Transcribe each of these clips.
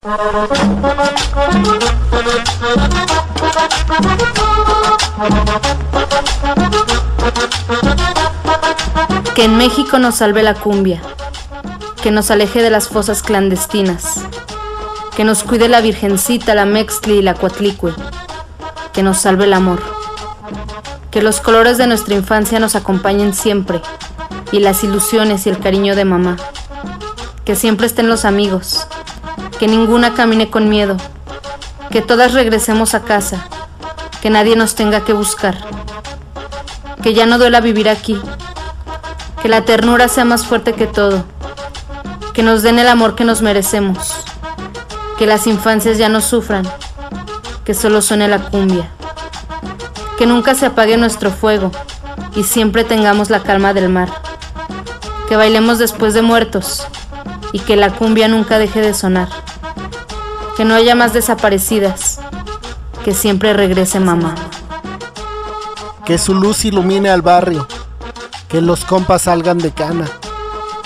Que en México nos salve la cumbia, que nos aleje de las fosas clandestinas, que nos cuide la Virgencita, la Mextli y la Cuatlicue, que nos salve el amor, que los colores de nuestra infancia nos acompañen siempre. Y las ilusiones y el cariño de mamá, que siempre estén los amigos, que ninguna camine con miedo, que todas regresemos a casa, que nadie nos tenga que buscar, que ya no duela vivir aquí, que la ternura sea más fuerte que todo, que nos den el amor que nos merecemos, que las infancias ya no sufran, que solo suene la cumbia, que nunca se apague nuestro fuego y siempre tengamos la calma del mar, que bailemos después de muertos y que la cumbia nunca deje de sonar que no haya más desaparecidas, que siempre regrese mamá. Que su luz ilumine al barrio, que los compas salgan de cana,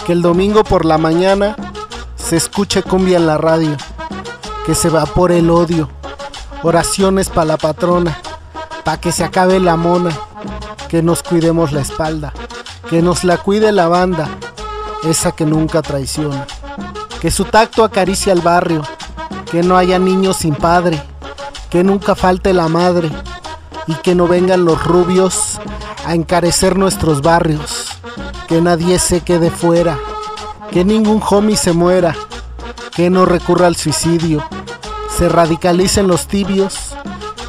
que el domingo por la mañana se escuche cumbia en la radio, que se evapore el odio, oraciones para la patrona, pa' que se acabe la mona, que nos cuidemos la espalda, que nos la cuide la banda, esa que nunca traiciona, que su tacto acaricie al barrio, que no haya niños sin padre, que nunca falte la madre y que no vengan los rubios a encarecer nuestros barrios, que nadie se quede fuera, que ningún homie se muera, que no recurra al suicidio, se radicalicen los tibios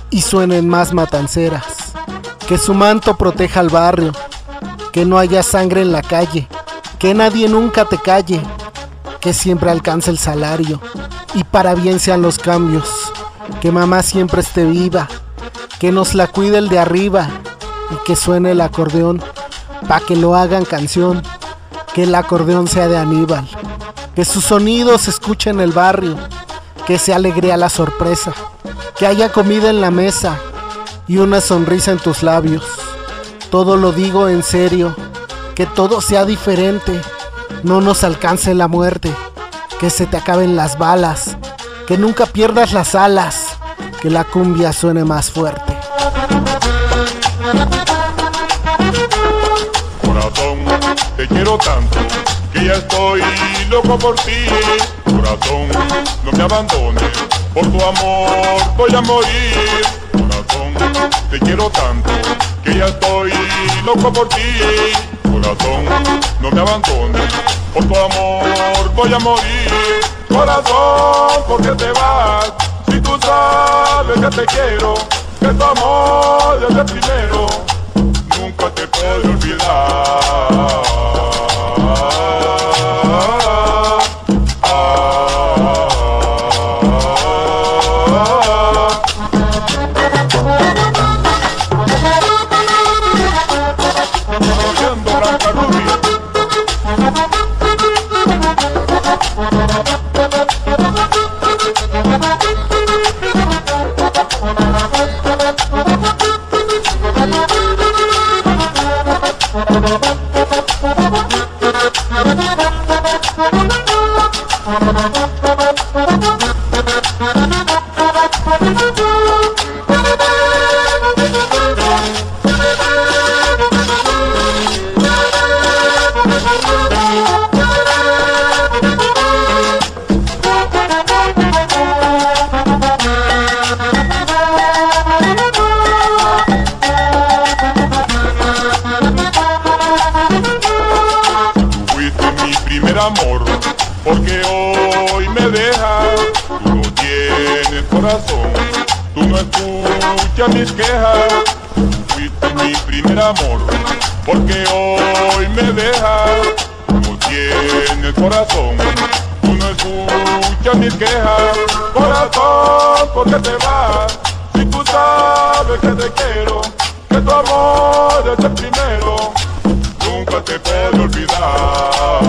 y suenen más matanceras, que su manto proteja al barrio, que no haya sangre en la calle, que nadie nunca te calle, que siempre alcance el salario y para bien sean los cambios. Que mamá siempre esté viva, que nos la cuide el de arriba y que suene el acordeón, pa' que lo hagan canción, que el acordeón sea de Aníbal, que su sonido se escuche en el barrio, que se alegre a la sorpresa, que haya comida en la mesa y una sonrisa en tus labios. Todo lo digo en serio, que todo sea diferente, no nos alcance la muerte que se te acaben las balas, que nunca pierdas las alas, que la cumbia suene más fuerte. Corazón, te quiero tanto, que ya estoy loco por ti. Corazón, no me abandones, por tu amor voy a morir. Corazón, te quiero tanto, que ya estoy loco por ti. Corazón, no me abandones, por tu amor voy a morir. Corazón, ¿por qué te vas? Si tú sabes que te quiero, que tu amor es el primero, nunca te puedo olvidar. Porque hoy me dejas. Tú no tienes corazón, tú no escuchas mis quejas. Fuiste mi primer amor, porque hoy me dejas. Tú no tienes corazón, tú no escuchas mis quejas. Corazón, ¿por qué te vas? Si tú sabes que te quiero, que tu amor es el primero nunca te puedo olvidar.